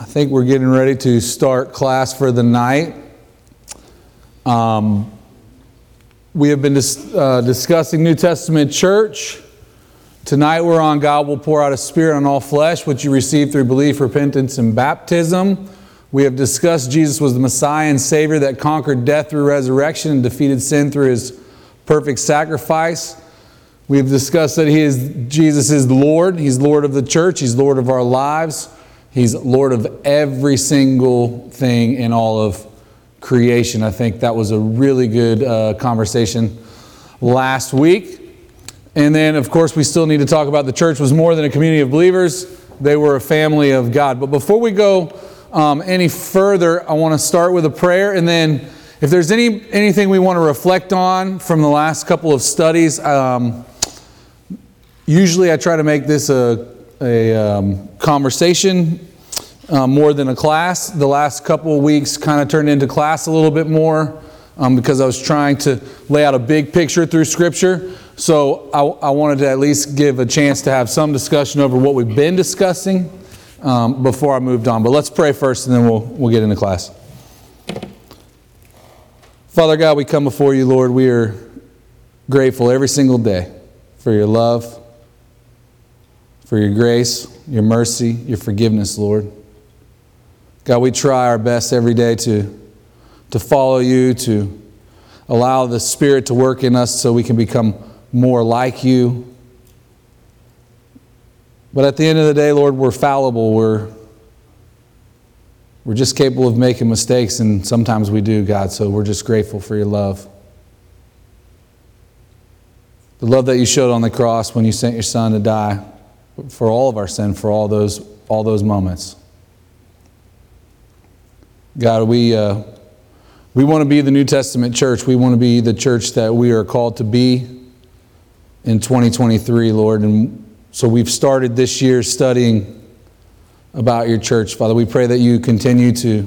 I think we're getting ready to start class for the night. Um, we have been dis- uh, discussing New Testament church. Tonight we're on God will pour out a spirit on all flesh, which you receive through belief, repentance, and baptism. We have discussed Jesus was the Messiah and Savior that conquered death through resurrection and defeated sin through his perfect sacrifice. We have discussed that he is Jesus is Lord. He's Lord of the church. He's Lord of our lives. He's Lord of every single thing in all of creation. I think that was a really good uh, conversation last week. And then, of course, we still need to talk about the church was more than a community of believers. They were a family of God. But before we go um, any further, I want to start with a prayer. And then, if there's any anything we want to reflect on from the last couple of studies, um, usually I try to make this a, a um, conversation uh, more than a class. The last couple of weeks kind of turned into class a little bit more um, because I was trying to lay out a big picture through Scripture. So I, I, wanted to at least give a chance to have some discussion over what we've been discussing um, before I moved on. But let's pray first and then we'll, we'll get into class. Father God, we come before you, Lord. We are grateful every single day for your love, for your grace, your mercy, your forgiveness, Lord. God, we try our best every day to, to follow you, to allow the Spirit to work in us so we can become more like you. But at the end of the day, Lord, we're fallible. We're, we're just capable of making mistakes, and sometimes we do, God, so we're just grateful for your love. The love that you showed on the cross when you sent your son to die for all of our sin, for all those, all those moments. God, we, uh, we want to be the New Testament church. We want to be the church that we are called to be in 2023, Lord. And so we've started this year studying about your church. Father, we pray that you continue to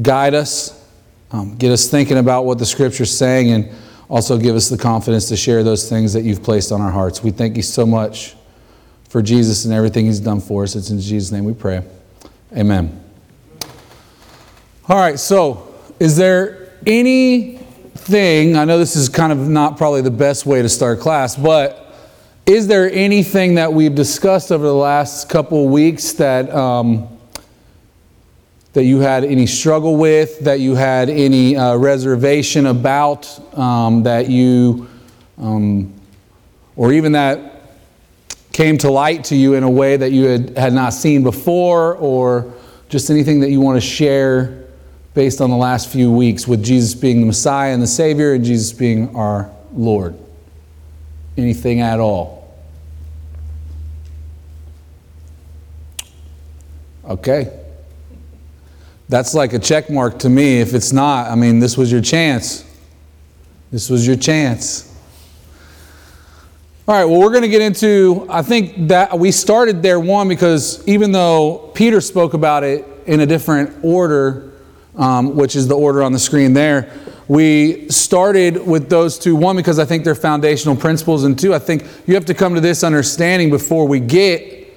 guide us, um, get us thinking about what the Scripture's saying, and also give us the confidence to share those things that you've placed on our hearts. We thank you so much for Jesus and everything he's done for us. It's in Jesus' name we pray. Amen. All right, so is there anything, I know this is kind of not probably the best way to start class, but is there anything that we've discussed over the last couple weeks that, um, that you had any struggle with, that you had any uh, reservation about, um, that you, um, or even that came to light to you in a way that you had, had not seen before, or just anything that you want to share based on the last few weeks with Jesus being the Messiah and the Savior and Jesus being our Lord. Anything at all? Okay. That's like a check mark to me. If it's not, I mean, this was your chance. This was your chance. All right, well, we're going to get into, I think that we started there, one, because even though Peter spoke about it in a different order, um, which is the order on the screen there. We started with those two. One, because I think they're foundational principles, and two, I think you have to come to this understanding before we get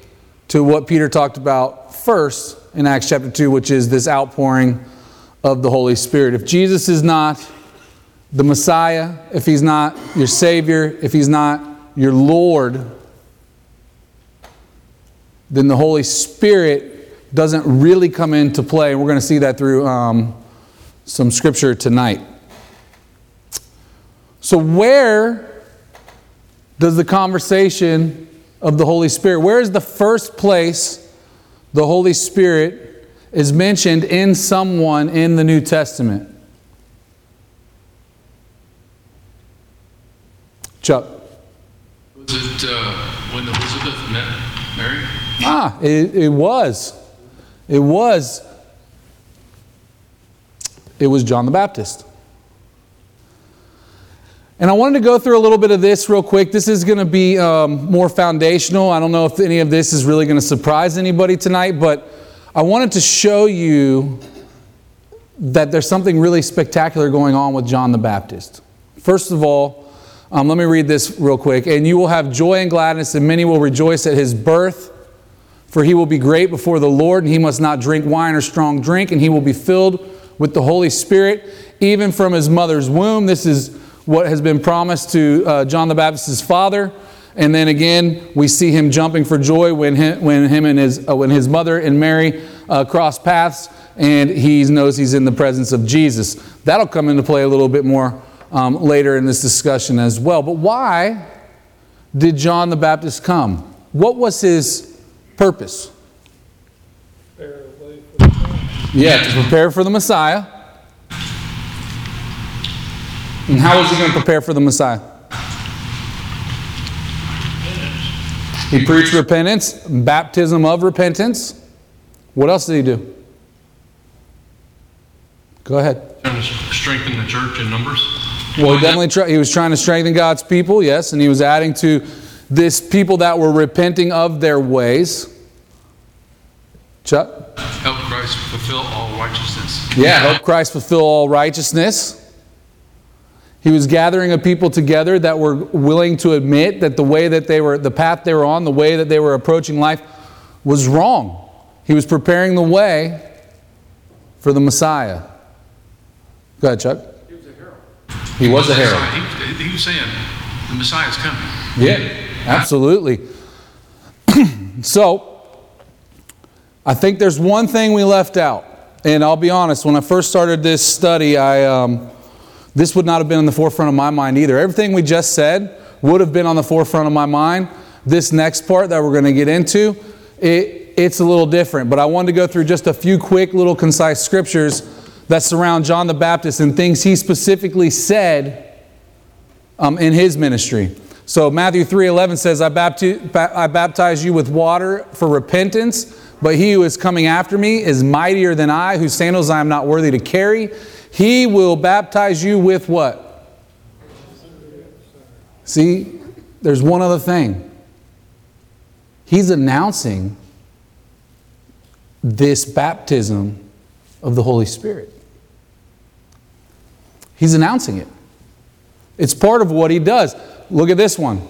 to what Peter talked about first in Acts chapter 2, which is this outpouring of the Holy Spirit. If Jesus is not the Messiah, if he's not your Savior, if he's not your Lord, then the Holy Spirit doesn't really come into play. We're going to see that through um, some scripture tonight. So, where does the conversation of the Holy Spirit, where is the first place the Holy Spirit is mentioned in someone in the New Testament? Chuck. Was it uh, when Elizabeth met Mary? Ah, it, it was. It was it was John the Baptist. And I wanted to go through a little bit of this real quick. This is going to be um, more foundational. I don't know if any of this is really going to surprise anybody tonight, but I wanted to show you that there's something really spectacular going on with John the Baptist. First of all, um, let me read this real quick. And you will have joy and gladness, and many will rejoice at his birth. For he will be great before the Lord, and he must not drink wine or strong drink, and he will be filled with the Holy Spirit, even from his mother's womb. This is what has been promised to uh, John the Baptist's father. And then again, we see him jumping for joy when him, when him and his, uh, when his mother and Mary uh, cross paths, and he knows he's in the presence of Jesus. That'll come into play a little bit more um, later in this discussion as well. But why did John the Baptist come? What was his purpose? Yeah, to prepare for the Messiah. And how was he going to prepare for the Messiah? He preached repentance, baptism of repentance. What else did he do? Go ahead. Strengthen the church in numbers. Well, he definitely try, he was trying to strengthen God's people, yes, and he was adding to this people that were repenting of their ways. Chuck? Help Christ fulfill all righteousness. Yeah, help Christ fulfill all righteousness. He was gathering a people together that were willing to admit that the way that they were, the path they were on, the way that they were approaching life was wrong. He was preparing the way for the Messiah. Go ahead, Chuck. He was a herald. He was a herald. He, he was saying, the Messiah's coming. Yeah, absolutely. so, I think there's one thing we left out. And I'll be honest, when I first started this study, I, um, this would not have been in the forefront of my mind either. Everything we just said would have been on the forefront of my mind. This next part that we're going to get into, it, it's a little different. But I wanted to go through just a few quick, little concise scriptures that surround John the Baptist and things he specifically said um, in his ministry. So Matthew 3:11 says, I, bapti- I baptize you with water for repentance, but he who is coming after me is mightier than I, whose sandals I am not worthy to carry. He will baptize you with what? See, there's one other thing. He's announcing this baptism of the Holy Spirit. He's announcing it. It's part of what he does. Look at this one.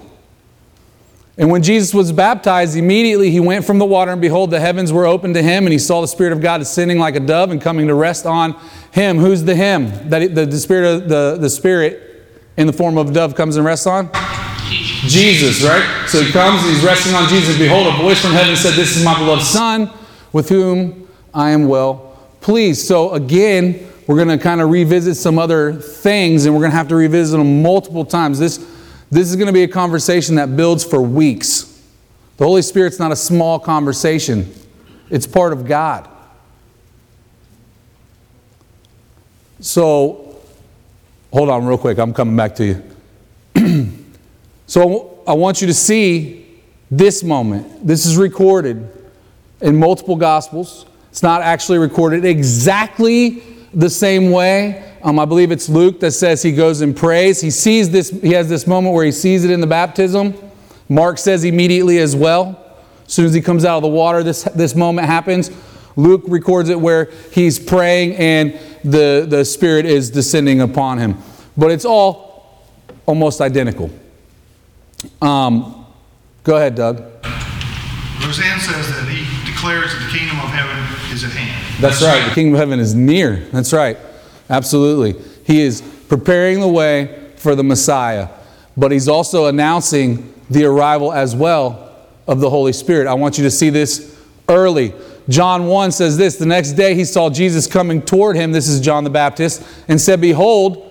And when Jesus was baptized, immediately he went from the water, and behold, the heavens were opened to him, and he saw the Spirit of God descending like a dove and coming to rest on him. Who's the him? That the, the Spirit of the, the Spirit in the form of a dove comes and rests on? Jesus, right? So he comes, he's resting on Jesus. Behold, a voice from heaven said, This is my beloved Son, with whom I am well pleased. So again, we're going to kind of revisit some other things, and we're going to have to revisit them multiple times. This, this is going to be a conversation that builds for weeks. The Holy Spirit's not a small conversation, it's part of God. So, hold on real quick. I'm coming back to you. so, I want you to see this moment. This is recorded in multiple Gospels. It's not actually recorded exactly the same way. Um, I believe it's Luke that says he goes and prays. He sees this, he has this moment where he sees it in the baptism. Mark says immediately as well. As soon as he comes out of the water, this, this moment happens. Luke records it where he's praying and the, the Spirit is descending upon him. But it's all almost identical. Um, go ahead, Doug. Roseanne says that he declares that the kingdom of heaven is at hand. That's right. The kingdom of heaven is near. That's right. Absolutely. He is preparing the way for the Messiah, but he's also announcing the arrival as well of the Holy Spirit. I want you to see this early. John 1 says this The next day he saw Jesus coming toward him, this is John the Baptist, and said, Behold,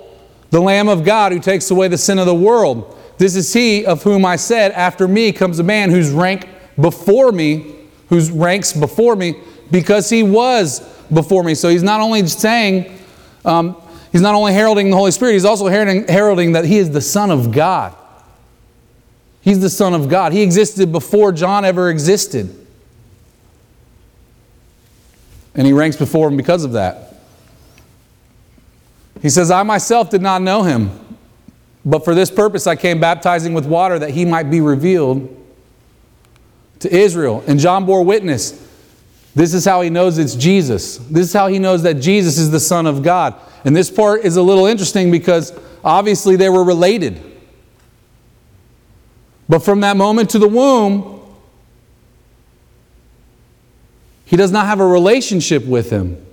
the Lamb of God who takes away the sin of the world. This is he of whom I said, After me comes a man whose rank before me, whose ranks before me, because he was before me. So he's not only saying, um, he's not only heralding the Holy Spirit, he's also heralding, heralding that he is the Son of God. He's the Son of God. He existed before John ever existed. And he ranks before him because of that. He says, I myself did not know him, but for this purpose I came baptizing with water that he might be revealed to Israel. And John bore witness. This is how he knows it's Jesus. This is how he knows that Jesus is the Son of God. And this part is a little interesting because obviously they were related. But from that moment to the womb, He does not have a relationship with him.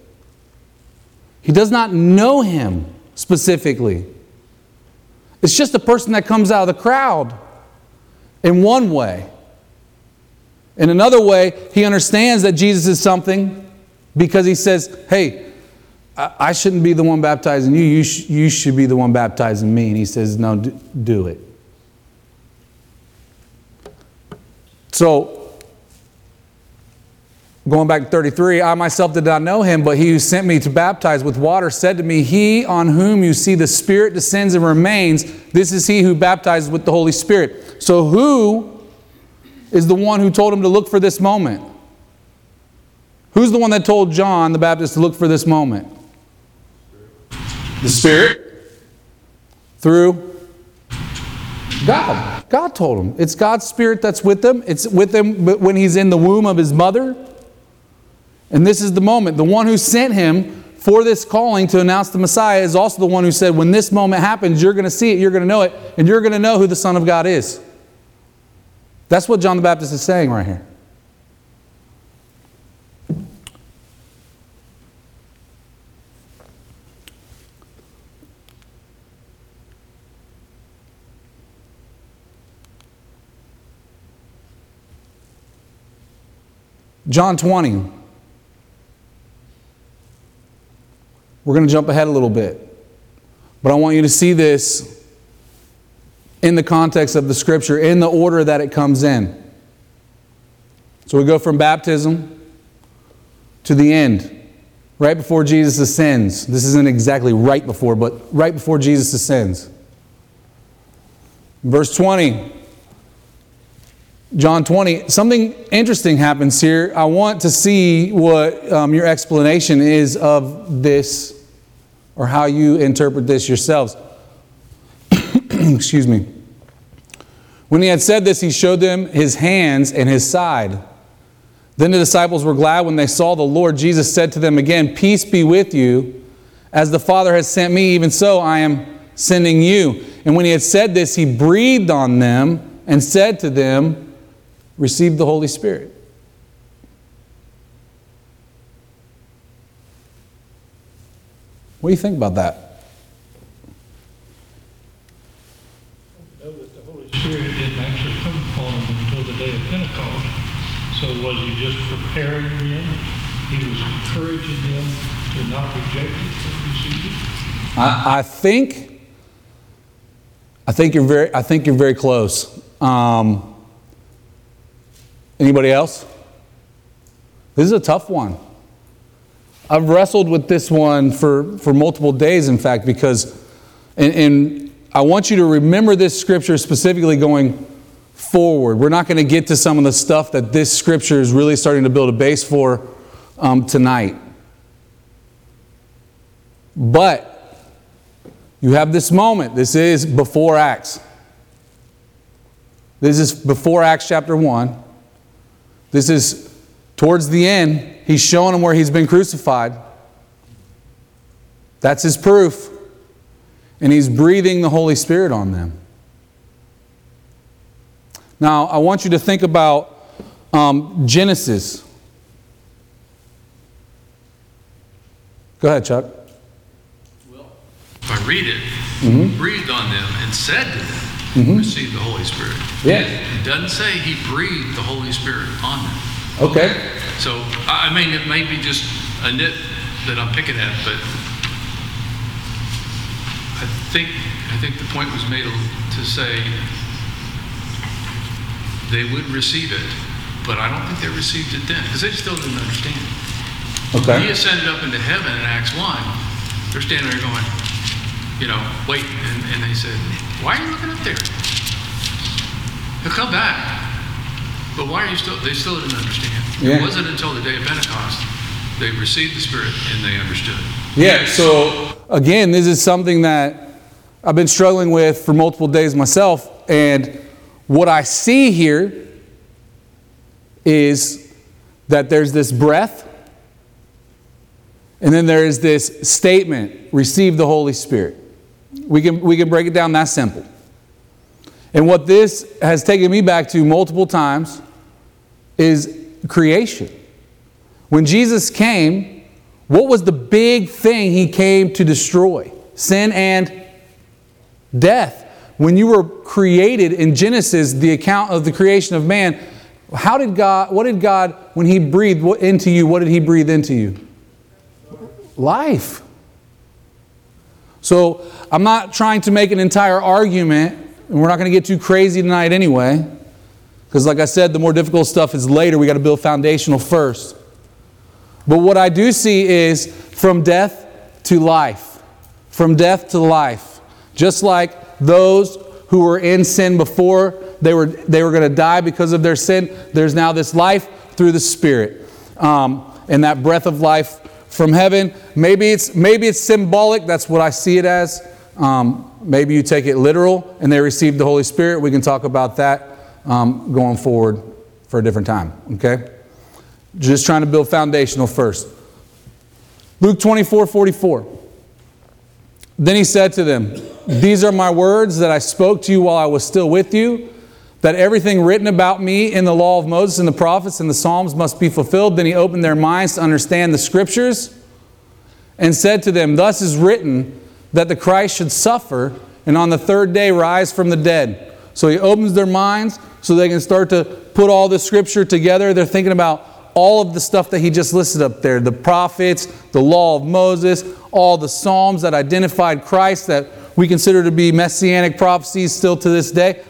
He does not know him specifically. It's just a person that comes out of the crowd in one way. In another way, he understands that Jesus is something because he says, Hey, I, shouldn't be the one baptizing you. You, sh- you should be the one baptizing me. And he says, No, do, do it. So, going back to 33, I myself did not know him, but he who sent me to baptize with water said to me, He on whom you see the Spirit descends and remains, this is he who baptizes with the Holy Spirit. So, who is the one who told him to look for this moment? Who's the one that told John the Baptist to look for this moment? The Spirit? Through God. God told him. It's God's Spirit that's with him. It's with him when he's in the womb of his mother. And this is the moment. The one who sent him for this calling to announce the Messiah is also the one who said, when this moment happens, you're going to see it, you're going to know it, and you're going to know who the Son of God is. That's what John the Baptist is saying right here. John 20. We're going to jump ahead a little bit. But I want you to see this in the context of the scripture, in the order that it comes in. So we go from baptism to the end, right before Jesus ascends. This isn't exactly right before, but right before Jesus ascends. Verse 20. John 20, something interesting happens here. I want to see what um, your explanation is of this or how you interpret this yourselves. Excuse me. When he had said this, he showed them his hands and his side. Then the disciples were glad when they saw the Lord. Jesus said to them again, Peace be with you. As the Father has sent me, even so I am sending you. And when he had said this, he breathed on them and said to them, Receive the Holy Spirit. What do you think about that? know that the Holy Spirit didn't actually come upon him until the day of Pentecost. So was he just preparing them? He was encouraging them to not reject it, but receive it? I, I think, I think you're very, I think you're very close. Um, anybody else? This is a tough one. I've wrestled with this one for, for multiple days, in fact, because, and, and I want you to remember this scripture specifically going forward. We're not going to get to some of the stuff that this scripture is really starting to build a base for um, tonight. But you have this moment. This is before Acts. This is before Acts chapter 1. This is towards the end. He's showing them where he's been crucified. That's his proof. And he's breathing the Holy Spirit on them. Now, I want you to think about um, Genesis. Go ahead, Chuck. Well, if I read it, breathed on them and said to them, receive the Holy Spirit. Yeah. It doesn't say he breathed the Holy Spirit on them. Okay. So, I mean, it may be just a nit that I'm picking at, but think, I think the point was made to say they would receive it, but I don't think they received it then, because they still didn't understand. Okay. He ascended up into heaven in Acts 1. They're standing there going, you know, wait. And, and they said, why are you looking up there? He'll come back. But why are you still, they still didn't understand. Yeah. It wasn't until the day of Pentecost they received the Spirit and they understood. Yeah, so again, this is something that I've been struggling with for multiple days myself. And what I see here is that there's this breath, and then there is this statement receive the Holy Spirit. We can, we can break it down that simple. And what this has taken me back to multiple times is creation. When Jesus came, what was the big thing he came to destroy? Sin and death. When you were created in Genesis, the account of the creation of man, how did God, what did God, when he breathed into you, what did he breathe into you? Life. So I'm not trying to make an entire argument, and we're not going to get too crazy tonight anyway. Because, like I said, the more difficult stuff is later. We got to build foundational first. But what I do see is from death to life. From death to life. Just like those who were in sin before, they were, they were going to die because of their sin. There's now this life through the Spirit. Um, and that breath of life from heaven. Maybe it's, maybe it's symbolic. That's what I see it as. Um, maybe you take it literal and they received the Holy Spirit. We can talk about that um, going forward for a different time. Okay? Just trying to build foundational first. Luke 24 44. Then he said to them, These are my words that I spoke to you while I was still with you, that everything written about me in the law of Moses and the prophets and the Psalms must be fulfilled. Then he opened their minds to understand the scriptures and said to them, Thus is written that the Christ should suffer and on the third day rise from the dead. So he opens their minds so they can start to put all the scripture together. They're thinking about all of the stuff that he just listed up there the prophets, the law of Moses, all the Psalms that identified Christ that we consider to be messianic prophecies still to this day.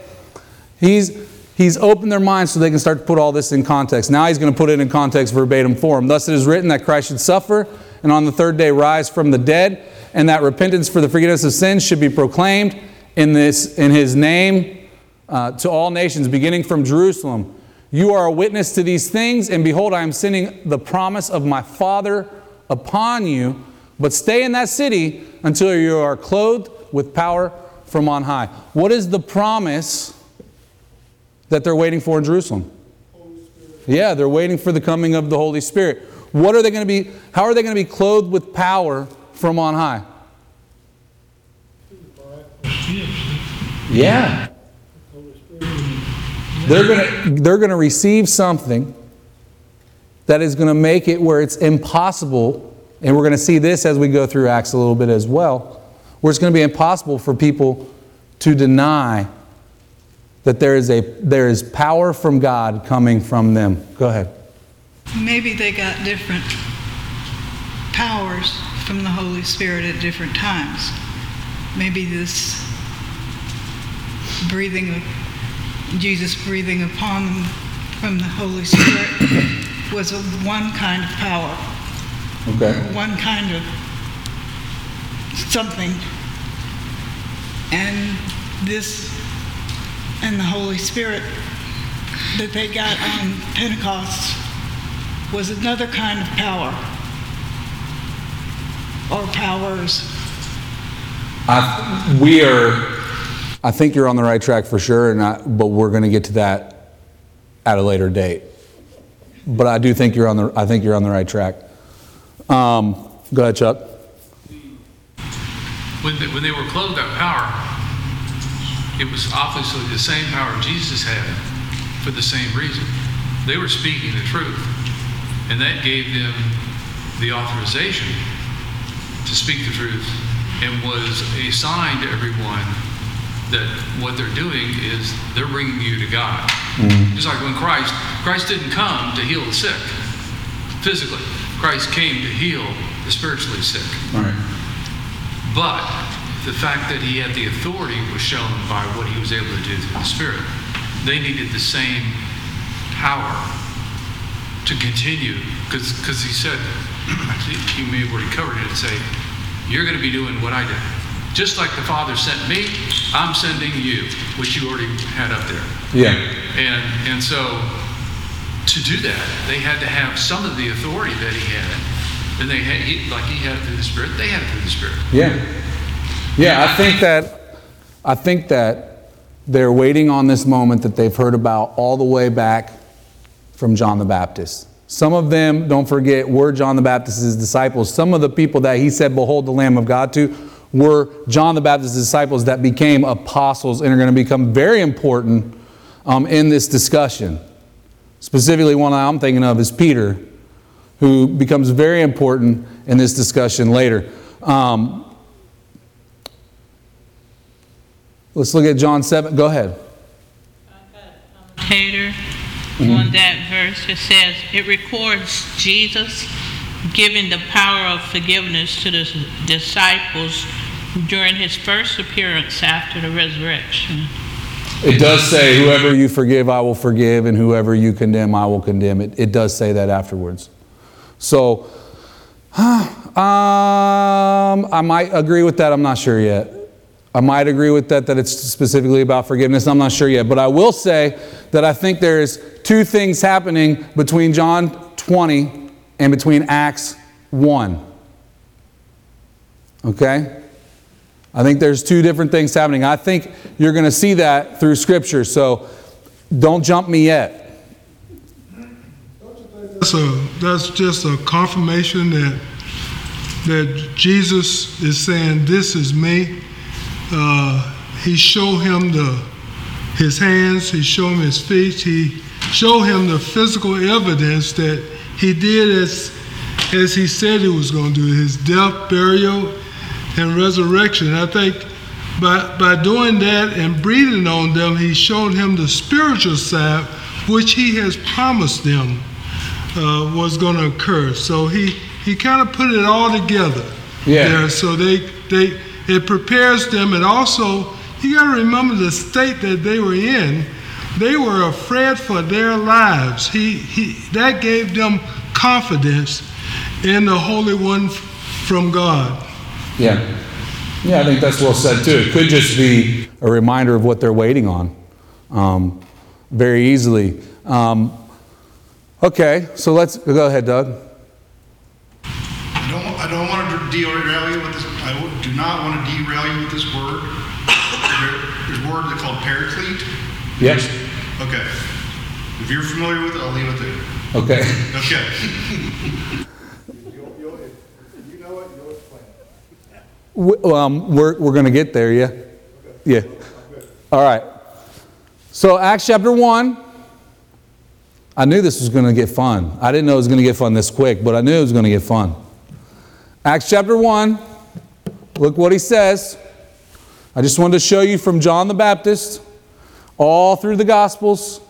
He's, he's opened their minds so they can start to put all this in context. Now he's going to put it in context verbatim form. Thus it is written that Christ should suffer and on the third day rise from the dead, and that repentance for the forgiveness of sins should be proclaimed in, this, in his name uh, to all nations, beginning from Jerusalem. You are a witness to these things, and behold, I am sending the promise of my Father upon you. But stay in that city until you are clothed with power from on high. What is the promise that they're waiting for in Jerusalem? Yeah, they're waiting for the coming of the Holy Spirit. What are they going to be? How are they going to be clothed with power from on high? Yeah. They're going to, they're going to receive something that is going to make it where it's impossible, and we're going to see this as we go through Acts a little bit as well, where it's going to be impossible for people to deny that there is, a, there is power from God coming from them. Go ahead. Maybe they got different powers from the Holy Spirit at different times. Maybe this breathing of Jesus breathing upon them from the Holy Spirit was one kind of power, Okay. one kind of something. And this and the Holy Spirit that they got on Pentecost was another kind of power or powers. I, we are, I think you're on the right track for sure, and I, but we're going to get to that at a later date. But I do think you're on the, I think you're on the right track. Um, go ahead, Chuck. When they, when they were clothed with power, it was obviously the same power Jesus had for the same reason. They were speaking the truth, and that gave them the authorization to speak the truth and was a sign to everyone that what they're doing is they're bringing you to God. Just like when Christ, Christ didn't come to heal the sick physically. Christ came to heal the spiritually sick. Right. But the fact that he had the authority was shown by what he was able to do through the Spirit. They needed the same power to continue, because he said, he may have already covered it and say, You're going to be doing what I did. Just like the Father sent me, I'm sending you, which you already had up there. Yeah. And, and so to do that, they had to have some of the authority that he had. And they had, he, like he had it through the Spirit, they had it through the Spirit. Yeah. Yeah, I think that I think that they're waiting on this moment that they've heard about all the way back from John the Baptist. Some of them, don't forget, were John the Baptist's disciples. Some of the people that he said, Behold the Lamb of God to, were John the Baptist's disciples that became apostles and are going to become very important um, in this discussion. Specifically, one I'm thinking of is Peter, who becomes very important in this discussion later. Um, let's look at John 7. Go ahead. commentator on that verse. It says, it records Jesus giving the power of forgiveness to the disciples during his first appearance after the resurrection. It does say, whoever you forgive, I will forgive, and whoever you condemn, I will condemn. It, it does say that afterwards. So, um, I might agree with that. I'm not sure yet. I might agree with that, that it's specifically about forgiveness. I'm not sure yet. But I will say that I think there's two things happening between John 20 and between Acts 1. Okay? I think there's two different things happening. I think you're going to see that through Scripture. So don't jump me yet. That's a, that's just a confirmation that, that Jesus is saying, this is me. Uh, he showed him the, his hands, he showed him his feet, he showed him the physical evidence that he did as, as he said he was going to do, his death, burial, and resurrection. I think by, by doing that and breathing on them, he showed him the spiritual side, which he has promised them uh, was going to occur. So he, he kind of put it all together Yeah. there. So they, they, it prepares them. And also, you got to remember the state that they were in. They were afraid for their lives. He, he, that gave them confidence in the Holy One from God. Yeah. Yeah, I think that's well said too. It could just be a reminder of what they're waiting on um, very easily. Um, okay, so let's go ahead, Doug. I don't, I don't want to derail you with this, I do not want to derail you with this word. There- There's a word that's called paraclete. Yes. Okay. If you're familiar with it, I'll leave it there. Okay. Okay. W- Um, we're we're going to get there, yeah? Yeah. All right. So, Acts chapter 1. I knew this was going to get fun. I didn't know it was going to get fun this quick, but I knew it was going to get fun. Acts chapter 1. Look what he says. I just wanted to show you from John the Baptist all through the Gospels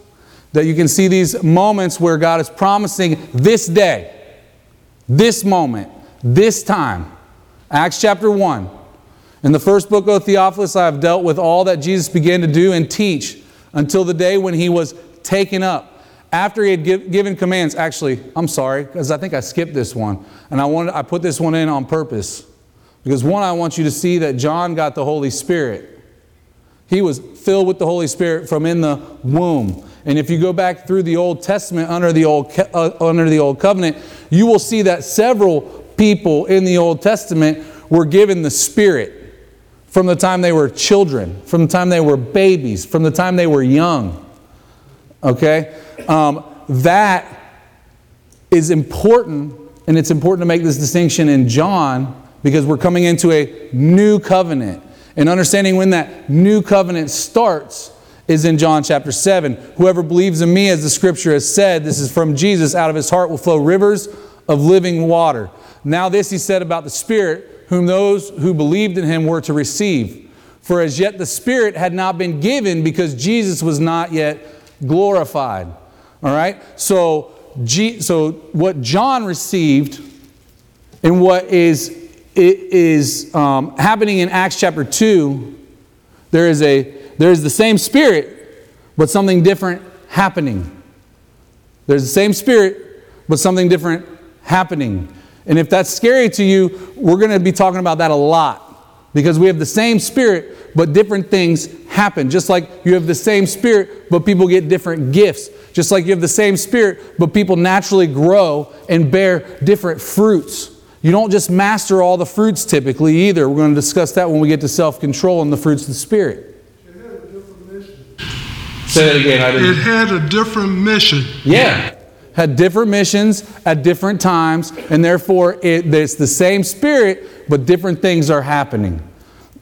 that you can see these moments where God is promising this day, this moment, this time. Acts chapter 1. In the first book, of Theophilus, I have dealt with all that Jesus began to do and teach until the day when he was taken up. After he had give, given commands, actually, I'm sorry, because I think I skipped this one. And I, wanted, I put this one in on purpose. Because one, I want you to see that John got the Holy Spirit. He was filled with the Holy Spirit from in the womb. And if you go back through the Old Testament under the Old, uh, under the Old Covenant, you will see that several people in the Old Testament were given the Spirit from the time they were children, from the time they were babies, from the time they were young. Okay? Um, that is important, and it's important to make this distinction in John because we're coming into a new covenant. And understanding when that new covenant starts is in John chapter 7. Whoever believes in me, as the scripture has said, this is from Jesus, out of his heart will flow rivers of living water. Now, this he said about the Spirit, whom those who believed in him were to receive. For as yet the Spirit had not been given because Jesus was not yet glorified. All right? So, G, so what John received and what is, is um, happening in Acts chapter 2, there is, a, there is the same Spirit, but something different happening. There's the same Spirit, but something different happening. And if that's scary to you, we're going to be talking about that a lot. Because we have the same spirit, but different things happen. Just like you have the same spirit, but people get different gifts. Just like you have the same spirit, but people naturally grow and bear different fruits. You don't just master all the fruits typically either. We're going to discuss that when we get to self control and the fruits of the spirit. It had a different mission. Say that again. I It had a different mission. yeah. Had different missions at different times, and therefore it, it's the same spirit, but different things are happening.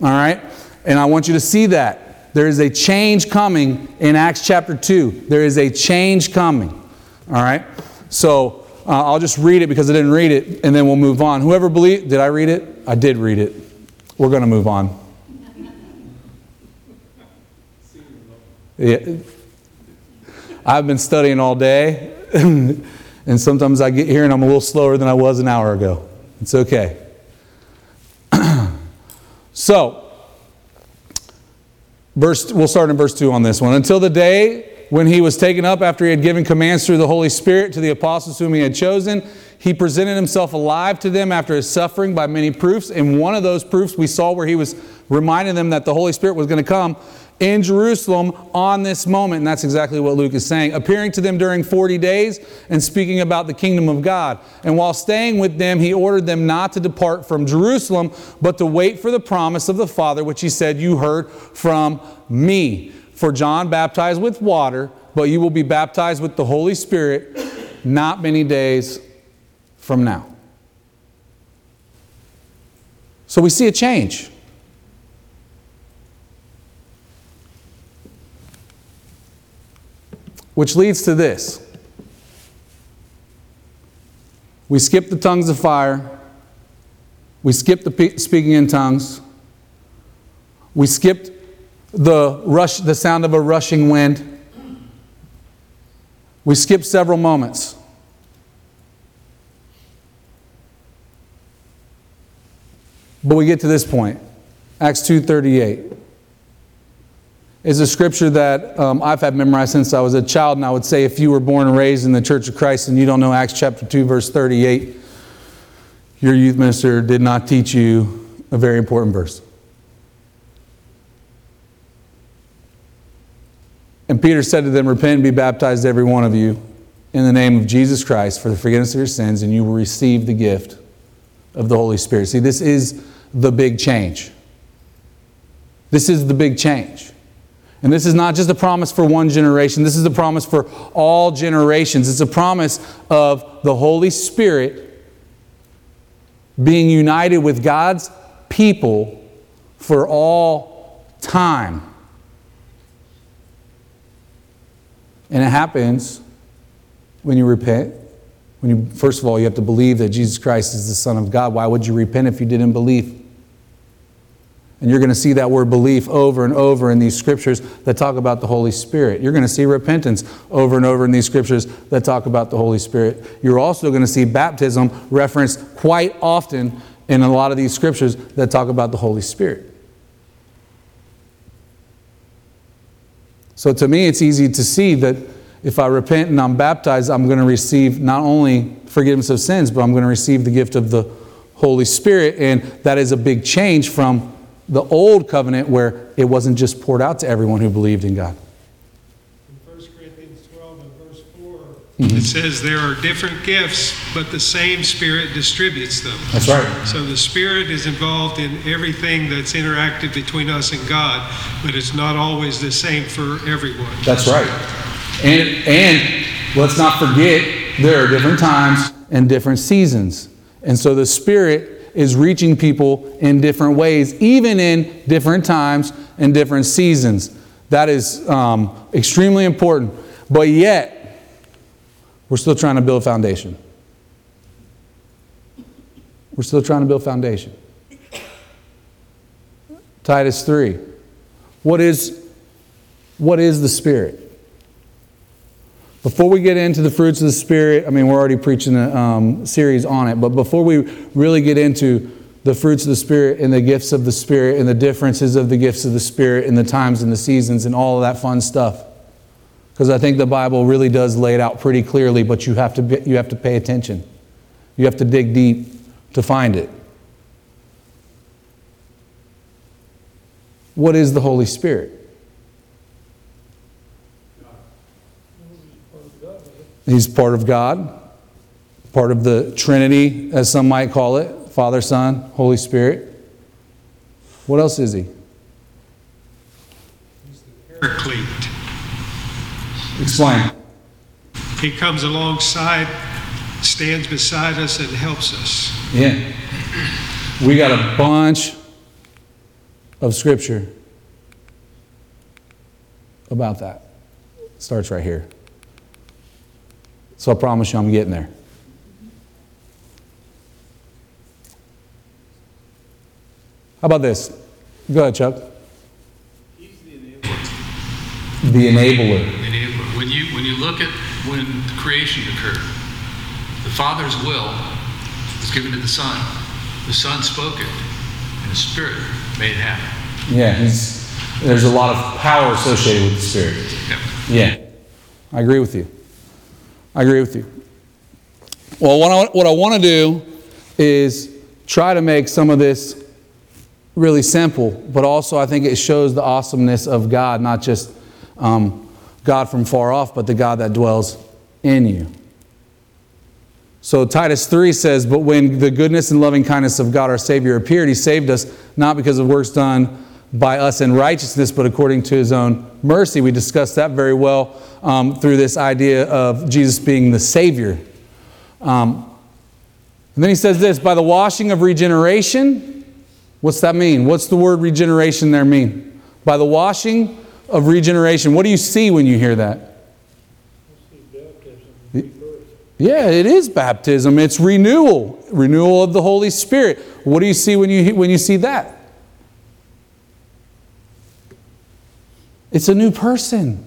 All right? And I want you to see that. There is a change coming in Acts chapter 2. There is a change coming. All right? So uh, I'll just read it because I didn't read it, and then we'll move on. Whoever believe, did I read it? I did read it. We're going to move on. Yeah. I've been studying all day, and sometimes I get here and I'm a little slower than I was an hour ago. It's okay. so, verse, we'll start in verse 2 on this one. Until the day when he was taken up after he had given commands through the Holy Spirit to the apostles whom he had chosen, he presented himself alive to them after his suffering by many proofs. And one of those proofs we saw where he was reminding them that the Holy Spirit was going to come in Jerusalem on this moment. And that's exactly what Luke is saying. Appearing to them during 40 days and speaking about the kingdom of God. And while staying with them, he ordered them not to depart from Jerusalem, but to wait for the promise of the Father, which he said, You heard from me. For John baptized with water, but you will be baptized with the Holy Spirit not many days from now. So we see a change. Which leads to this. We skip the tongues of fire. We skip the speaking in tongues. We skipped the rush, the sound of a rushing wind. We skip several moments. But we get to this point. Acts 2:38 is a scripture that um, I've had memorized since I was a child, and I would say if you were born and raised in the Church of Christ and you don't know Acts chapter 2, verse 38, your youth minister did not teach you a very important verse. And Peter said to them, Repent and be baptized, every one of you, in the name of Jesus Christ for the forgiveness of your sins, and you will receive the gift of the Holy Spirit. See, this is the big change. This is the big change. And this is not just a promise for one generation, this is a promise for all generations. It's a promise of the Holy Spirit being united with God's people for all time. And it happens when you repent. When you, first of all, you have to believe that Jesus Christ is the Son of God. Why would you repent if you didn't believe? And you're going to see that word belief over and over in these scriptures that talk about the Holy Spirit. You're going to see repentance over and over in these scriptures that talk about the Holy Spirit. You're also going to see baptism referenced quite often in a lot of these scriptures that talk about the Holy Spirit. So to me, it's easy to see that if I repent and I'm baptized, I'm going to receive not only forgiveness of sins, but I'm going to receive the gift of the Holy Spirit. And that is a big change from the old covenant where it wasn't just poured out to everyone who believed in God. In 1 Corinthians 12 and verse 4, Mm-hmm. it says there are different gifts, but the same Spirit distributes them. That's right. So the Spirit is involved in everything that's interactive between us and God, but it's not always the same for everyone. That's right. And, and let's not forget, there are different times and different seasons. And so the Spirit is reaching people in different ways, even in different times and different seasons. That is um, extremely important. But yet, we're still trying to build foundation. We're still trying to build foundation. Titus 3. What is, what is the Spirit? Before we get into the fruits of the Spirit, I mean, we're already preaching a um, series on it, but before we really get into the fruits of the Spirit and the gifts of the Spirit and the differences of the gifts of the Spirit and the times and the seasons and all of that fun stuff, because I think the Bible really does lay it out pretty clearly, but you have to, be, you have to pay attention. You have to dig deep to find it. What is the Holy Spirit? He's part of God, part of the Trinity, as some might call it Father, Son, Holy Spirit. What else is he? He's the paraclete. Explain. He comes alongside, stands beside us, and helps us. Yeah. We got a bunch of scripture about that. Starts right here. So I promise you, I'm getting there. How about this? Go ahead, Chuck. He's the enabler. The enabler. enabler. When you when you look at when creation occurred, the Father's will was given to the Son. The Son spoke it, and the Spirit made it happen. Yeah, there's a lot of power associated with the Spirit. Yep. Yeah, I agree with you. I agree with you. Well, what I, what I want to do is try to make some of this really simple, but also I think it shows the awesomeness of God, not just um, God from far off, but the God that dwells in you. So Titus 3 says, But when the goodness and loving kindness of God our Savior appeared, He saved us not because of works done by us in righteousness, but according to His own mercy. We discussed that very well um, through this idea of Jesus being the Savior. Um, and then He says this by the washing of regeneration. What's that mean? What's the word regeneration there mean? By the washing of regeneration. What do you see when you hear that? Yeah, it is baptism. It's renewal, renewal of the Holy Spirit. What do you see when you when you see that? It's a new person.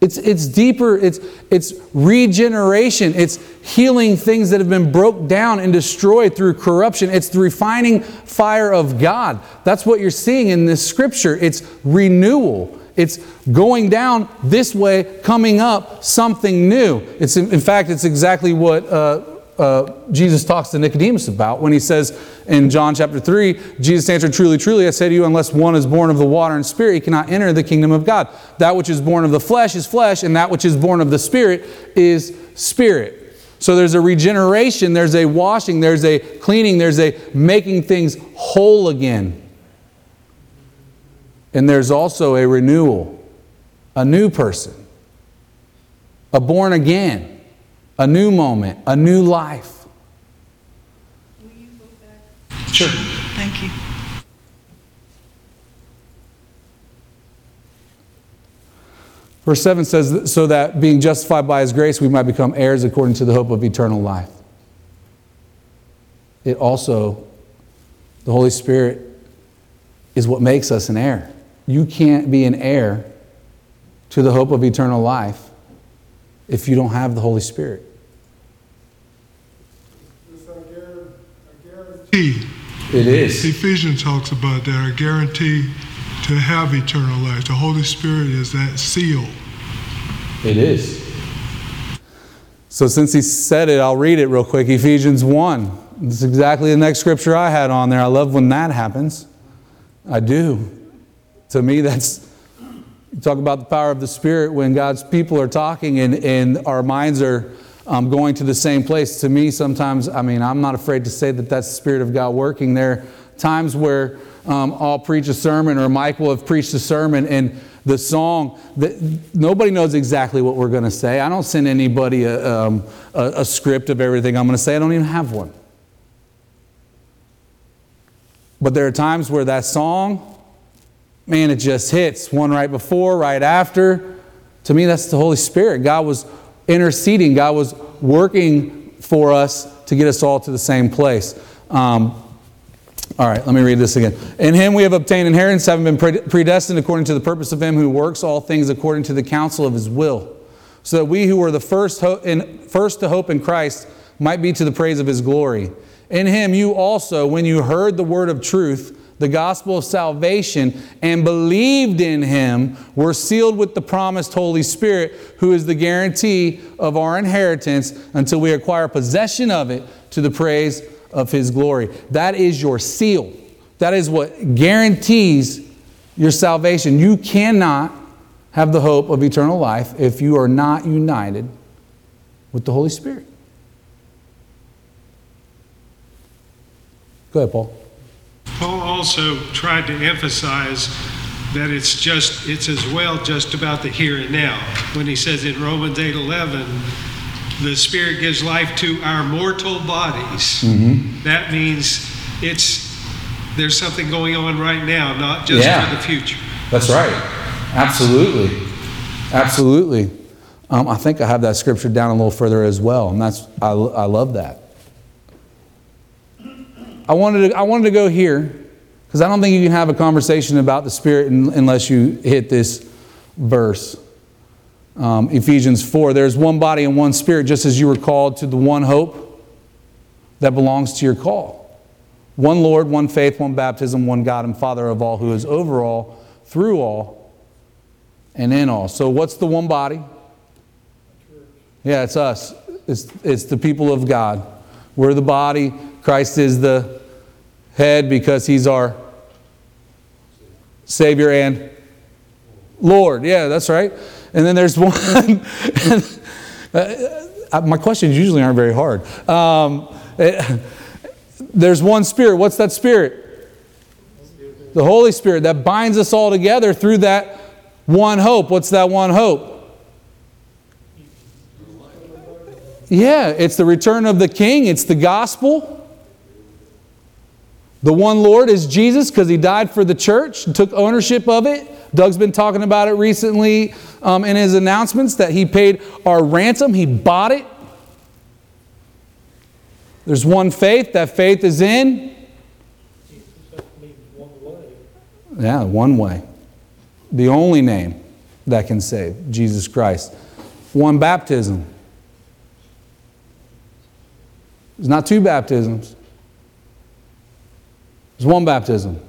It's, it's deeper, it's, it's regeneration, it's healing things that have been broke down and destroyed through corruption. It's the refining fire of God. That's what you're seeing in this scripture. It's renewal. It's going down this way, coming up something new. It's in, in fact, it's exactly what uh, uh, Jesus talks to Nicodemus about when he says in John chapter 3, Jesus answered, Truly, truly, I say to you, unless one is born of the water and spirit, he cannot enter the kingdom of God. That which is born of the flesh is flesh, and that which is born of the spirit is spirit. So there's a regeneration, there's a washing, there's a cleaning, there's a making things whole again. And there's also a renewal, a new person, a born again, a new moment, a new life. Sure. Thank you. Verse 7 says, So that being justified by his grace, we might become heirs according to the hope of eternal life. It also, the Holy Spirit is what makes us an heir. You can't be an heir to the hope of eternal life if you don't have the Holy Spirit. It is. Ephesians talks about that, a guarantee to have eternal life. The Holy Spirit is that seal. It is. So, since he said it, I'll read it real quick. Ephesians 1. It's exactly the next scripture I had on there. I love when that happens. I do. To me, that's you talk about the power of the Spirit when God's people are talking and, and our minds are um, going to the same place. To me, sometimes, I mean, I'm not afraid to say that that's the Spirit of God working. There times where um, I'll preach a sermon or Mike will have preached a sermon and the song that nobody knows exactly what we're going to say. I don't send anybody a, um, a, a script of everything I'm going to say. I don't even have one. But there are times where that song, man, it just hits. One right before, right after. To me, that's the Holy Spirit. God was interceding, God was working for us to get us all to the same place. Um, all right, let me read this again. In him we have obtained inheritance, having been predestined according to the purpose of him who works all things according to the counsel of his will, so that we who were the first, ho- in, first to hope in Christ might be to the praise of his glory. In him you also, when you heard the word of truth, the gospel of salvation, and believed in him, were sealed with the promised Holy Spirit, who is the guarantee of our inheritance until we acquire possession of it to the praise of his glory. That is your seal. That is what guarantees your salvation. You cannot have the hope of eternal life if you are not united with the Holy Spirit. Go ahead, Paul. Paul also tried to emphasize that it's just it's as well just about the here and now when he says in Romans 8:11 the spirit gives life to our mortal bodies that means it's there's something going on right now not just Yeah. for the future That's right. Absolutely. Absolutely. Um, I think I have that scripture down a little further as well, and that's I, I love that. I wanted to, I wanted to go here because I don't think you can have a conversation about the Spirit un- unless you hit this verse. Um, Ephesians 4 There's one body and one Spirit, just as you were called to the one hope that belongs to your call. One Lord, one faith, one baptism, one God and Father of all, who is over all, through all, and in all. So, what's the one body? Yeah, it's us. It's, it's the people of God. We're the body. Christ is the head because he's our Savior and Lord. Yeah, that's right. And then there's one. uh, my questions usually aren't very hard. Um, eh, there's one Spirit. What's that Spirit? The Holy Spirit that binds us all together through that one hope. What's that one hope? Yeah, it's the return of the King, it's the gospel. The one Lord is Jesus because he died for the church and took ownership of it. Doug's been talking about it recently um, in his announcements that he paid our ransom, he bought it. There's one faith, that faith is in. Yeah, one way. The only name that can save, Jesus Christ. One baptism. There's not two baptisms. There's one baptism.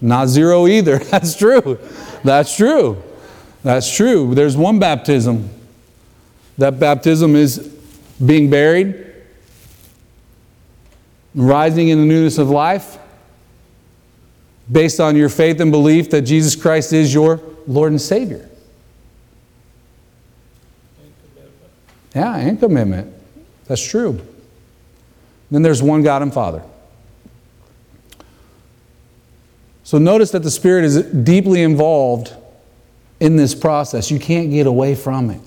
Not zero either. That's true. That's true. That's true. There's one baptism. That baptism is being buried, rising in the newness of life, based on your faith and belief that Jesus Christ is your Lord and Savior. Yeah, and commitment. That's true. Then there's one God and Father. So notice that the Spirit is deeply involved in this process. You can't get away from it.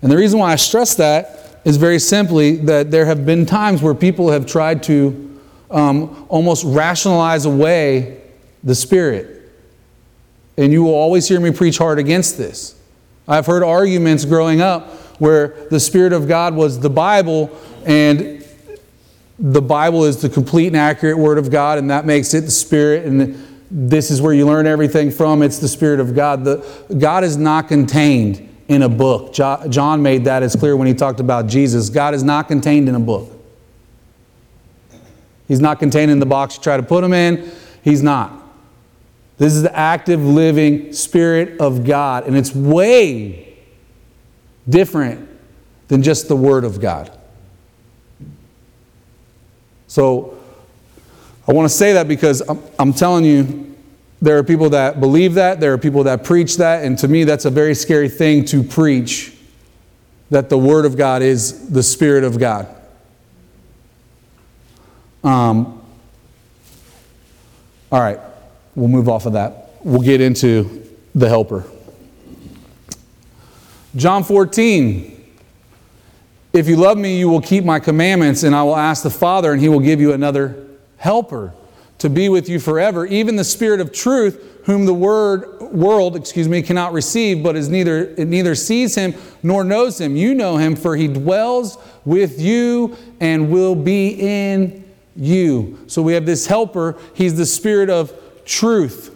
And the reason why I stress that is very simply that there have been times where people have tried to um, almost rationalize away the Spirit. And you will always hear me preach hard against this. I've heard arguments growing up where the Spirit of God was the Bible and the Bible is the complete and accurate Word of God, and that makes it the Spirit, and this is where you learn everything from. It's the Spirit of God. The, God is not contained in a book. Jo- John made that as clear when he talked about Jesus. God is not contained in a book. He's not contained in the box you try to put him in. He's not. This is the active, living Spirit of God, and it's way different than just the Word of God. So I want to say that because I'm, I'm, telling you, there are people that believe that, there are people that preach that, and to me, that's a very scary thing to preach that the Word of God is the Spirit of God. Um, all right, we'll move off of that. We'll get into the helper. John 14. If you love me, you will keep my commandments, and I will ask the Father, and he will give you another helper to be with you forever, even the Spirit of truth, whom the word, world, excuse me, cannot receive, but is neither, it neither sees him nor knows him. You know him, for he dwells with you and will be in you. So we have this helper. He's the Spirit of truth.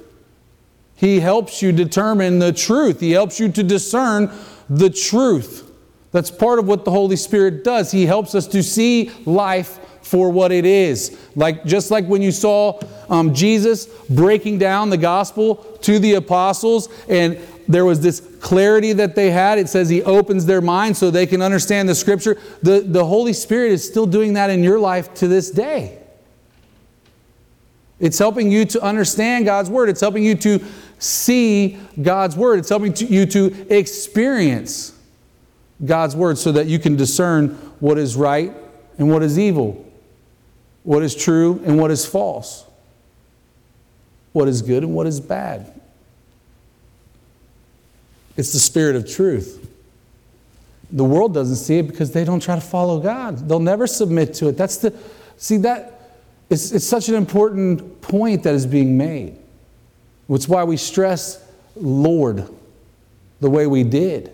He helps you determine the truth. He helps you to discern the truth. That's part of what the Holy Spirit does. He helps us to see life for what it is. Like just like when you saw um, Jesus breaking down the gospel to the apostles, and there was this clarity that they had. It says He opens their mind so they can understand the Scripture. The, the Holy Spirit is still doing that in your life to this day. It's helping you to understand God's Word. It's helping you to see God's Word. It's helping to, you to experience God's Word so that you can discern what is right and what is evil, what is true and what is false, what is good and what is bad. It's the Spirit of truth. The world doesn't see it because they don't try to follow God. They'll never submit to it. That's the, see, that, it's, it's such an important point that is being made. It's why we stress Lord the way we did.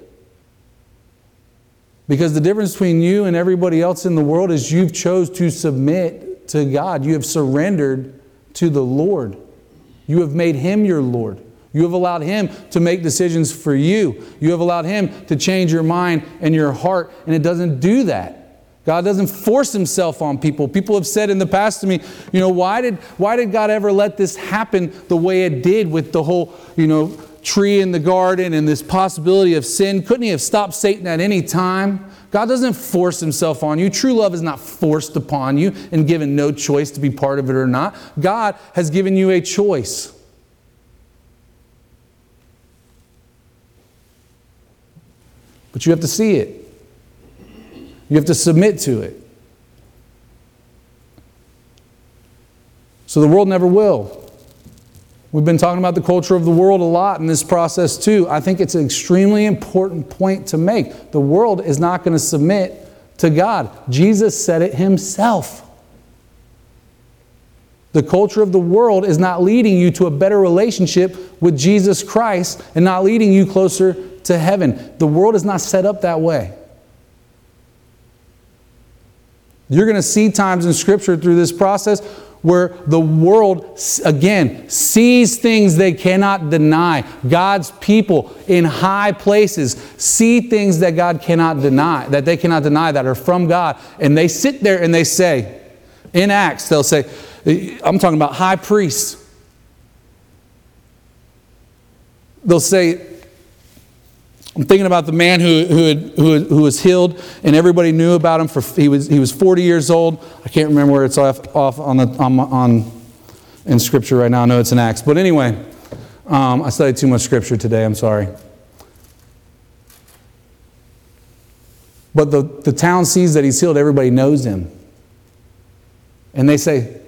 Because the difference between you and everybody else in the world is you've chose to submit to God. You have surrendered to the Lord. You have made him your Lord. You have allowed him to make decisions for you. You have allowed him to change your mind and your heart, and it doesn't do that. God doesn't force himself on people. People have said in the past to me, you know, why did why did God ever let this happen the way it did with the whole, you know, tree in the garden and this possibility of sin? Couldn't he have stopped Satan at any time? God doesn't force himself on you. True love is not forced upon you and given no choice to be part of it or not. God has given you a choice. But you have to see it. You have to submit to it. So the world never will. We've been talking about the culture of the world a lot in this process too. I think it's an extremely important point to make. The world is not going to submit to God. Jesus said it himself. The culture of the world is not leading you to a better relationship with Jesus Christ and not leading you closer to heaven. The world is not set up that way. You're going to see times in Scripture through this process where the world, again, sees things they cannot deny. God's people in high places see things that God cannot deny, that they cannot deny, that are from God. And they sit there and they say, in Acts, they'll say, I'm talking about high priests. They'll say, I'm thinking about the man who, who, had, who, who, was healed, and everybody knew about him. For he was he was 40 years old. I can't remember where it's off, off on the on, on in Scripture right now. I know it's in Acts, but anyway, um, I studied too much Scripture today. I'm sorry. But the, the town sees that he's healed. Everybody knows him, and they say,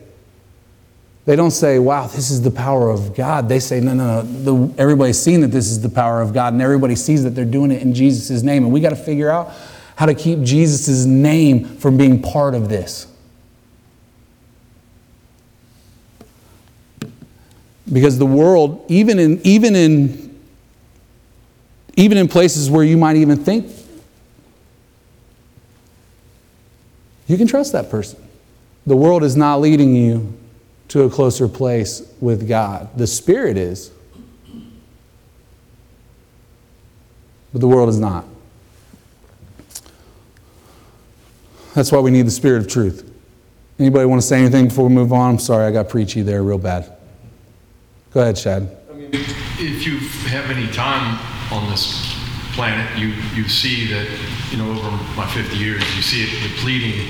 they don't say, wow, this is the power of God. They say, no, no, no. The, everybody's seen that this is the power of God, and everybody sees that they're doing it in Jesus' name. And we got to figure out how to keep Jesus' name from being part of this. Because the world, even in, even in, even in places where you might even think you can trust that person, the world is not leading you to a closer place with God. The Spirit is, but the world is not. That's why we need the Spirit of truth. Anybody want to say anything before we move on? I'm sorry, I got preachy there real bad. Go ahead, Shad. I mean, if you have any time on this planet, you, you see that, you know, over my 50 years, you see it depleting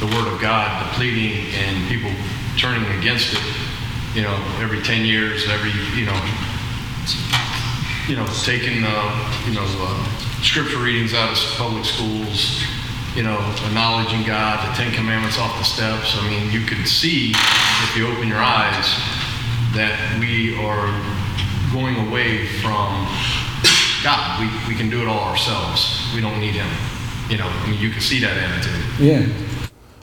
the Word of God, depleting and people turning against it, you know, every 10 years, every, you know, you know, taking, uh, you know, uh, scripture readings out of public schools, you know, acknowledging God, the Ten Commandments off the steps. I mean, you can see if you open your eyes that we are going away from God. We, we can do it all ourselves. We don't need Him. You know, I mean, you can see that attitude. Yeah.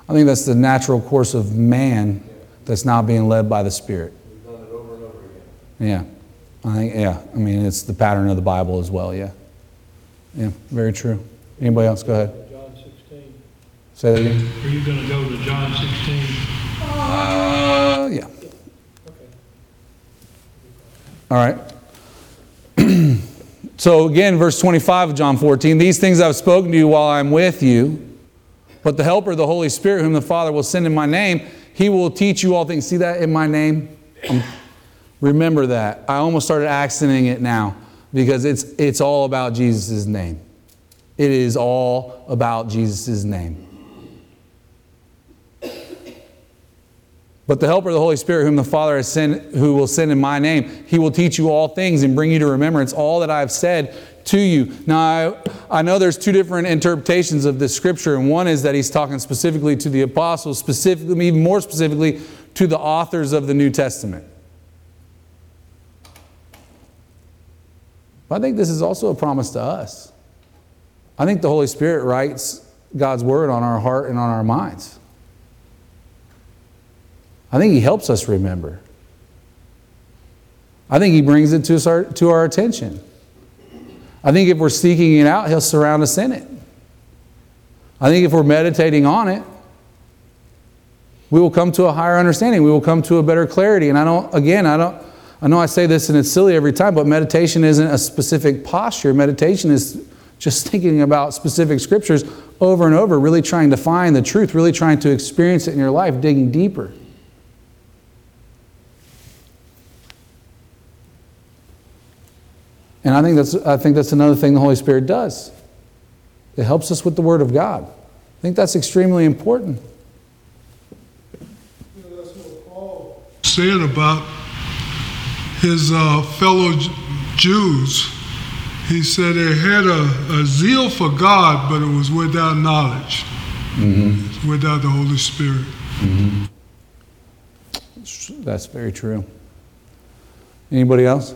I think that's the natural course of man that's not being led by the Spirit. We've done it over and over again. Yeah. I think, yeah. I mean, it's the pattern of the Bible as well, yeah. Yeah, very true. Anybody else? Go ahead. John 16. Say that again. Are you going to go to John 16? Uh, yeah. Okay. All right. so again, verse 25 of John 14, these things I've spoken to you while I'm with you, but the Helper, the Holy Spirit, whom the Father will send in my name, he will teach you all things. See that in my name? Um, remember that. I almost started accenting it now because it's, it's all about Jesus' name. It is all about Jesus' name. But the helper, the Holy Spirit, whom the Father has sent, who will send in my name, he will teach you all things and bring you to remembrance all that I have said to you. Now, I, I know there's two different interpretations of this scripture, and one is that he's talking specifically to the apostles, specifically, even more specifically, to the authors of the New Testament. But I think this is also a promise to us. I think the Holy Spirit writes God's word on our heart and on our minds. I think He helps us remember. I think He brings it to, our, to our attention. I think if we're seeking it out, He'll surround us in it. I think if we're meditating on it, we will come to a higher understanding. We will come to a better clarity. And I don't, again, I don't, I know I say this and it's silly every time, but meditation isn't a specific posture. Meditation is just thinking about specific scriptures over and over, really trying to find the truth, really trying to experience it in your life, digging deeper. And I think that's, I think that's another thing the Holy Spirit does. It helps us with the Word of God. I think that's extremely important. That's what Paul saying about his uh, fellow Jews, he said they had a, a zeal for God, but it was without knowledge, without the Holy Spirit. That's very true. Anybody else?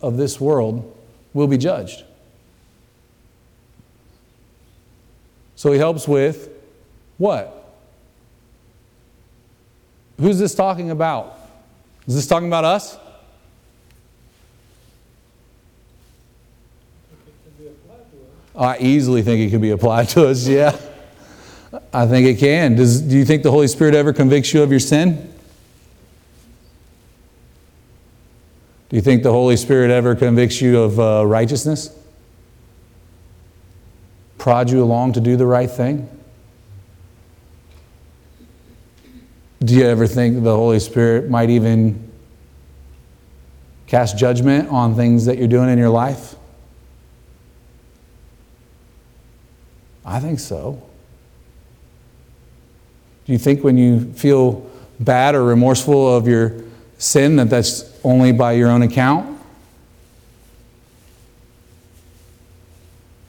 of this world will be judged. So he helps with what? Who's this talking about? Is this talking about us? I easily think it could be applied to us, yeah. I think it can. Does, do you think the Holy Spirit ever convicts you of your sin? Do you think the Holy Spirit ever convicts you of uh, righteousness? Prod you along to do the right thing? Do you ever think the Holy Spirit might even cast judgment on things that you're doing in your life? I think so. Do you think when you feel bad or remorseful of your sin that that's only by your own account?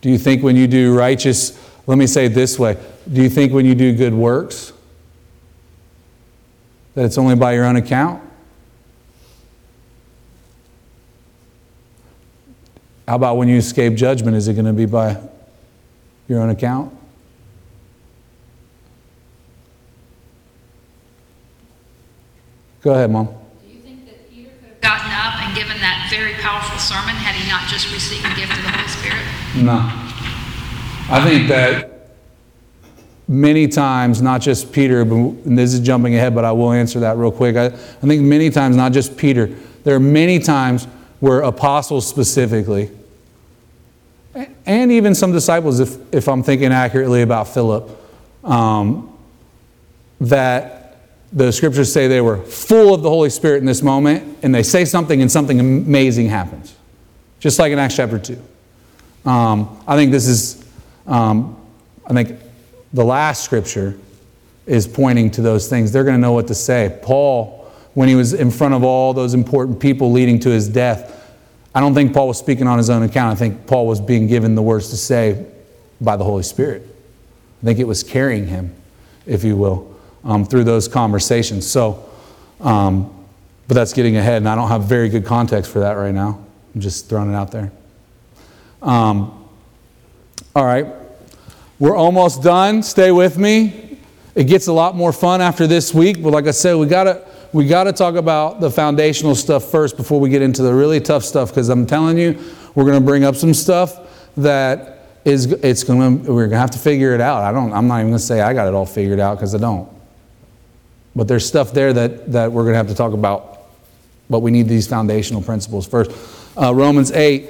Do you think when you do righteous, let me say it this way, do you think when you do good works that it's only by your own account? How about when you escape judgment? Is it going to be by your own account? Go ahead, Mom. Do you think that Peter could have gotten up and given that very powerful sermon had he not just received the gift of the Holy Spirit? No. I think that many times, not just Peter, but this is jumping ahead, but I will answer that real quick. I, I think many times, not just Peter, there are many times where apostles specifically, and even some disciples, if, if I'm thinking accurately about Philip, um, that the scriptures say they were full of the Holy Spirit in this moment, and they say something, and something amazing happens. Just like in Acts chapter 2. Um, I think this is, um, I think the last scripture is pointing to those things. They're going to know what to say. Paul, when he was in front of all those important people leading to his death, I don't think Paul was speaking on his own account. I think Paul was being given the words to say by the Holy Spirit. I think it was carrying him, if you will, um, through those conversations. So, um, but that's getting ahead, and I don't have very good context for that right now. I'm just throwing it out there. Um, all right. We're almost done. Stay with me. It gets a lot more fun after this week, but like I said, we gotta we gotta talk about the foundational stuff first before we get into the really tough stuff. Because I'm telling you, we're gonna bring up some stuff that is it's gonna we're gonna have to figure it out. I don't. I'm not even gonna say I got it all figured out because I don't. But there's stuff there that that we're gonna have to talk about. But we need these foundational principles first. Uh, Romans 8.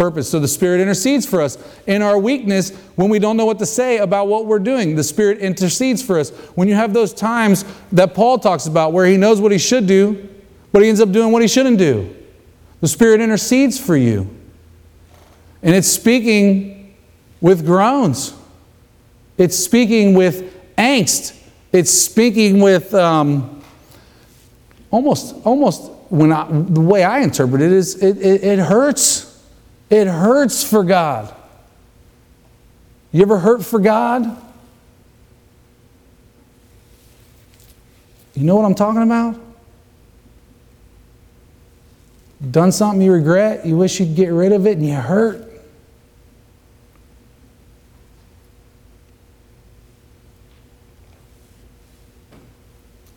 purpose. So the Spirit intercedes for us. In our weakness, when we don't know what to say about what we're doing, the Spirit intercedes for us. When you have those times that Paul talks about where he knows what he should do, but he ends up doing what he shouldn't do, the Spirit intercedes for you. And it's speaking with groans, it's speaking with angst, it's speaking with um, almost, almost when I, the way I interpret it is it, it, it hurts. It hurts for God. You ever hurt for God? You know what I'm talking about? Done something you regret, you wish you'd get rid of it, and you hurt.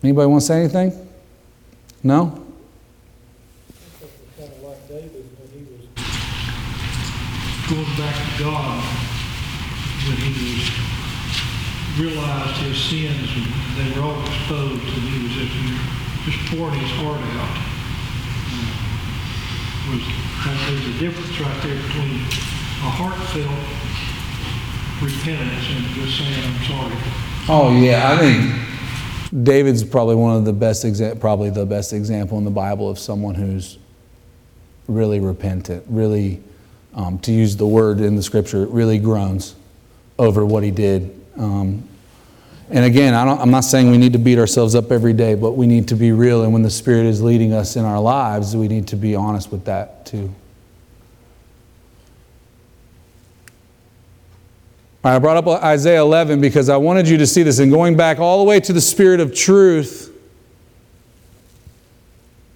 Anybody want to say anything? No? Kind of like David when he was going back to God, when he was, realized his sins and they were all exposed and he was just, pouring his heart out. Uh, Was, there's a difference right there between a heartfelt repentance and just saying, I'm sorry. Oh yeah, I think David's probably one of the best exa- probably the best example in the Bible of someone who's really repentant, really, um, to use the word in the scripture, really groans over what he did. Um, and again, I I'm not saying we need to beat ourselves up every day, but we need to be real. And when the Spirit is leading us in our lives, we need to be honest with that too. I brought up Isaiah 11 because I wanted you to see this. And going back all the way to the Spirit of truth,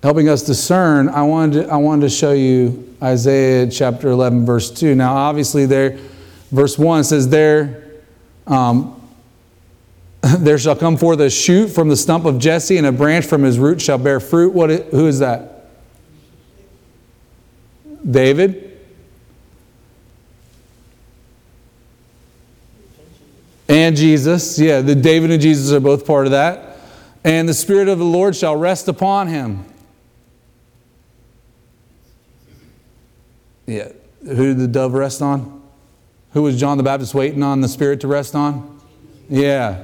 helping us discern, I wanted to, I wanted to show you Isaiah chapter 11, verse 2. Now, obviously, there, verse 1 says, There, um, there shall come forth a shoot from the stump of Jesse, and a branch from his root shall bear fruit. What, who is that? David. And Jesus. Yeah, the David and Jesus are both part of that. And the Spirit of the Lord shall rest upon him. Yeah. Who did the dove rest on? Who was John the Baptist waiting on the Spirit to rest on? Yeah.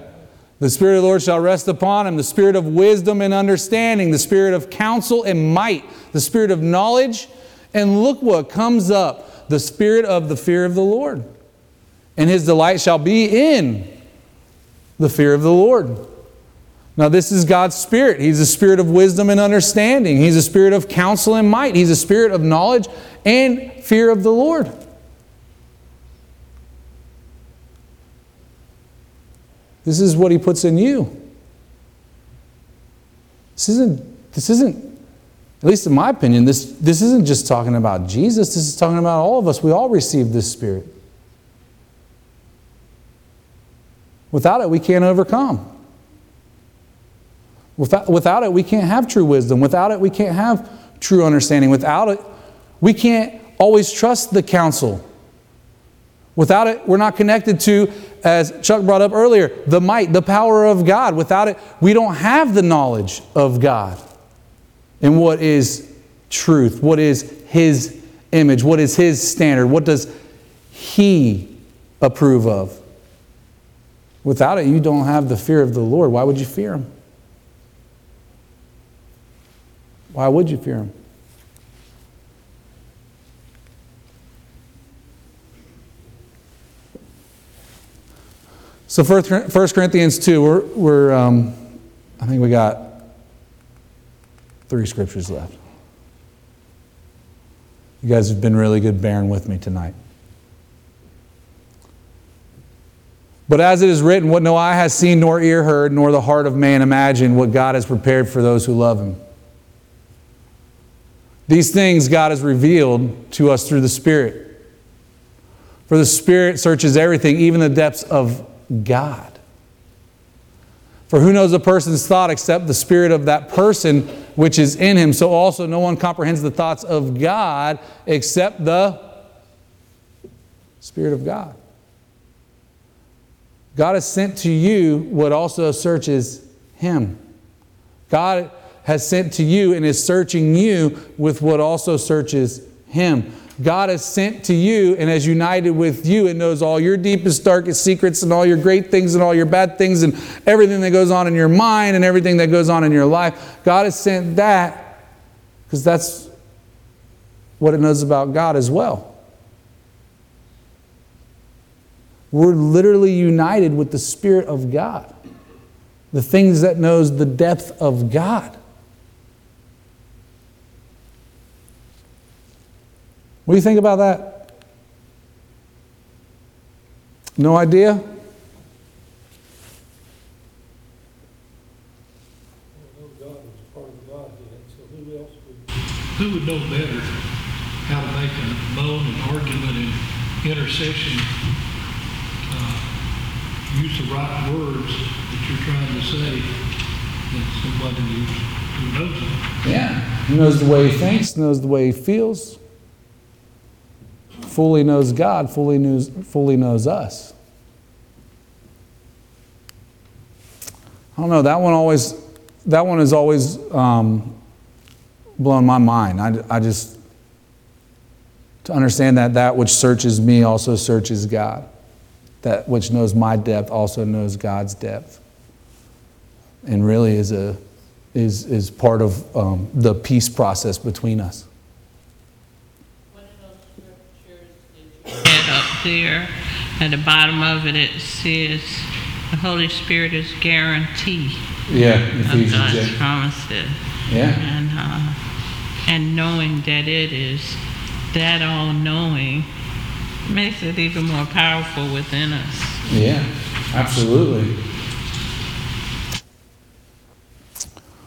The Spirit of the Lord shall rest upon him, the Spirit of wisdom and understanding, the Spirit of counsel and might, the Spirit of knowledge. And look what comes up the Spirit of the fear of the Lord. And his delight shall be in the fear of the Lord. Now, this is God's Spirit. He's a spirit of wisdom and understanding. He's a spirit of counsel and might. He's a spirit of knowledge and fear of the Lord. This is what He puts in you. This isn't, this isn't, at least in my opinion, this, this isn't just talking about Jesus. This is talking about all of us. We all receive this Spirit. Without it, we can't overcome. Without, without it, we can't have true wisdom. Without it, we can't have true understanding. Without it, we can't always trust the counsel. Without it, we're not connected to, as Chuck brought up earlier, the might, the power of God. Without it, we don't have the knowledge of God and what is truth, what is His image, what is His standard, what does He approve of. Without it, you don't have the fear of the Lord. Why would you fear Him? Why would you fear Him? So, 1 Corinthians 2, we're, we're um, I think we got three scriptures left. You guys have been really good bearing with me tonight. But as it is written, what no eye has seen, nor ear heard, nor the heart of man imagined, what God has prepared for those who love Him. These things God has revealed to us through the Spirit. For the Spirit searches everything, even the depths of God. For who knows a person's thought except the spirit of that person which is in him? So also no one comprehends the thoughts of God except the Spirit of God. God has sent to you what also searches him. God has sent to you and is searching you with what also searches him. God has sent to you and has united with you and knows all your deepest, darkest secrets and all your great things and all your bad things and everything that goes on in your mind and everything that goes on in your life. God has sent that because that's what it knows about God as well. We're literally united with the Spirit of God, the things that knows the depth of God. What do you think about that? No idea? know God was part of the Godhead, so who would? Know better how to make a moan and argument and intercession, uh, use the right words that you're trying to say than somebody who, who knows it? Yeah. He knows the way he thinks, knows the way he feels. Fully knows God, fully knows, fully knows us. I don't know, that one always, that one has always um, blown my mind. I, I just, to understand that that which searches me also searches God. That which knows my depth also knows God's depth. And really is, a, is, is part of um, the peace process between us. And up there, at the bottom of it, it says, the Holy Spirit is guarantee Yeah, of God's promises. Yeah. And, uh, and knowing that it is that all-knowing makes it even more powerful within us. Yeah, absolutely.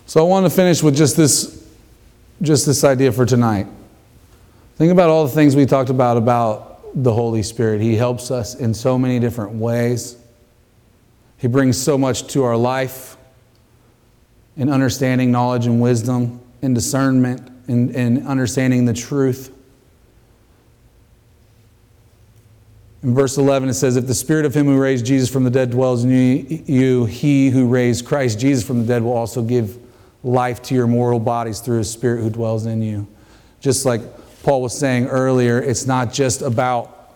So I want to finish with just this, just this idea for tonight. Think about all the things we talked about about the Holy Spirit. He helps us in so many different ways. He brings so much to our life in understanding, knowledge, and wisdom, in discernment, in, in understanding the truth. In verse 11, it says, If the spirit of him who raised Jesus from the dead dwells in you, you, he who raised Christ Jesus from the dead will also give life to your mortal bodies through his spirit who dwells in you. Just like Paul was saying earlier, it's not just about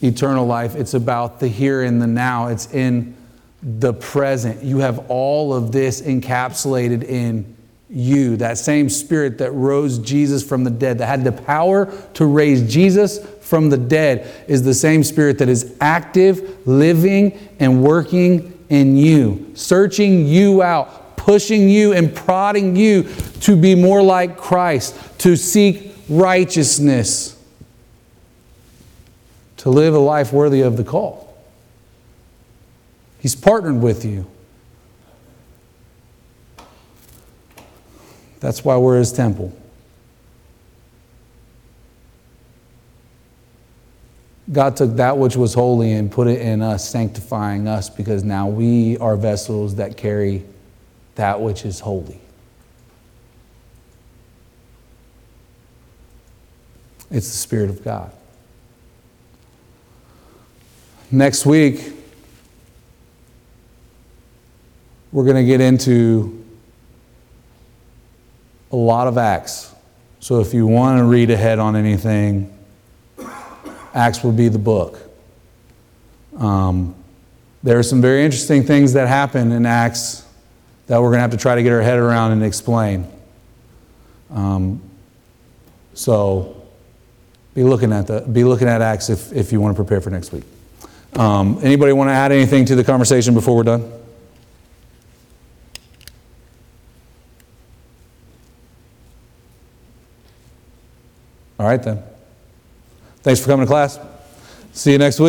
eternal life, it's about the here and the now. It's in the present. You have all of this encapsulated in you. That same spirit that rose Jesus from the dead, that had the power to raise Jesus from the dead, is the same spirit that is active, living, and working in you, searching you out, pushing you and prodding you to be more like Christ, to seek righteousness, to live a life worthy of the call. He's partnered with you. That's why we're his temple. God took that which was holy and put it in us, sanctifying us, because now we are vessels that carry that which is holy. It's the Spirit of God. Next week, we're going to get into a lot of Acts. So if you want to read ahead on anything, Acts will be the book. Um, there are some very interesting things that happen in Acts that we're going to have to try to get our head around and explain. Um, so be looking at the be looking at Acts if, if you want to prepare for next week. Um, anybody want to add anything to the conversation before we're done? All right then. Thanks for coming to class. See you next week.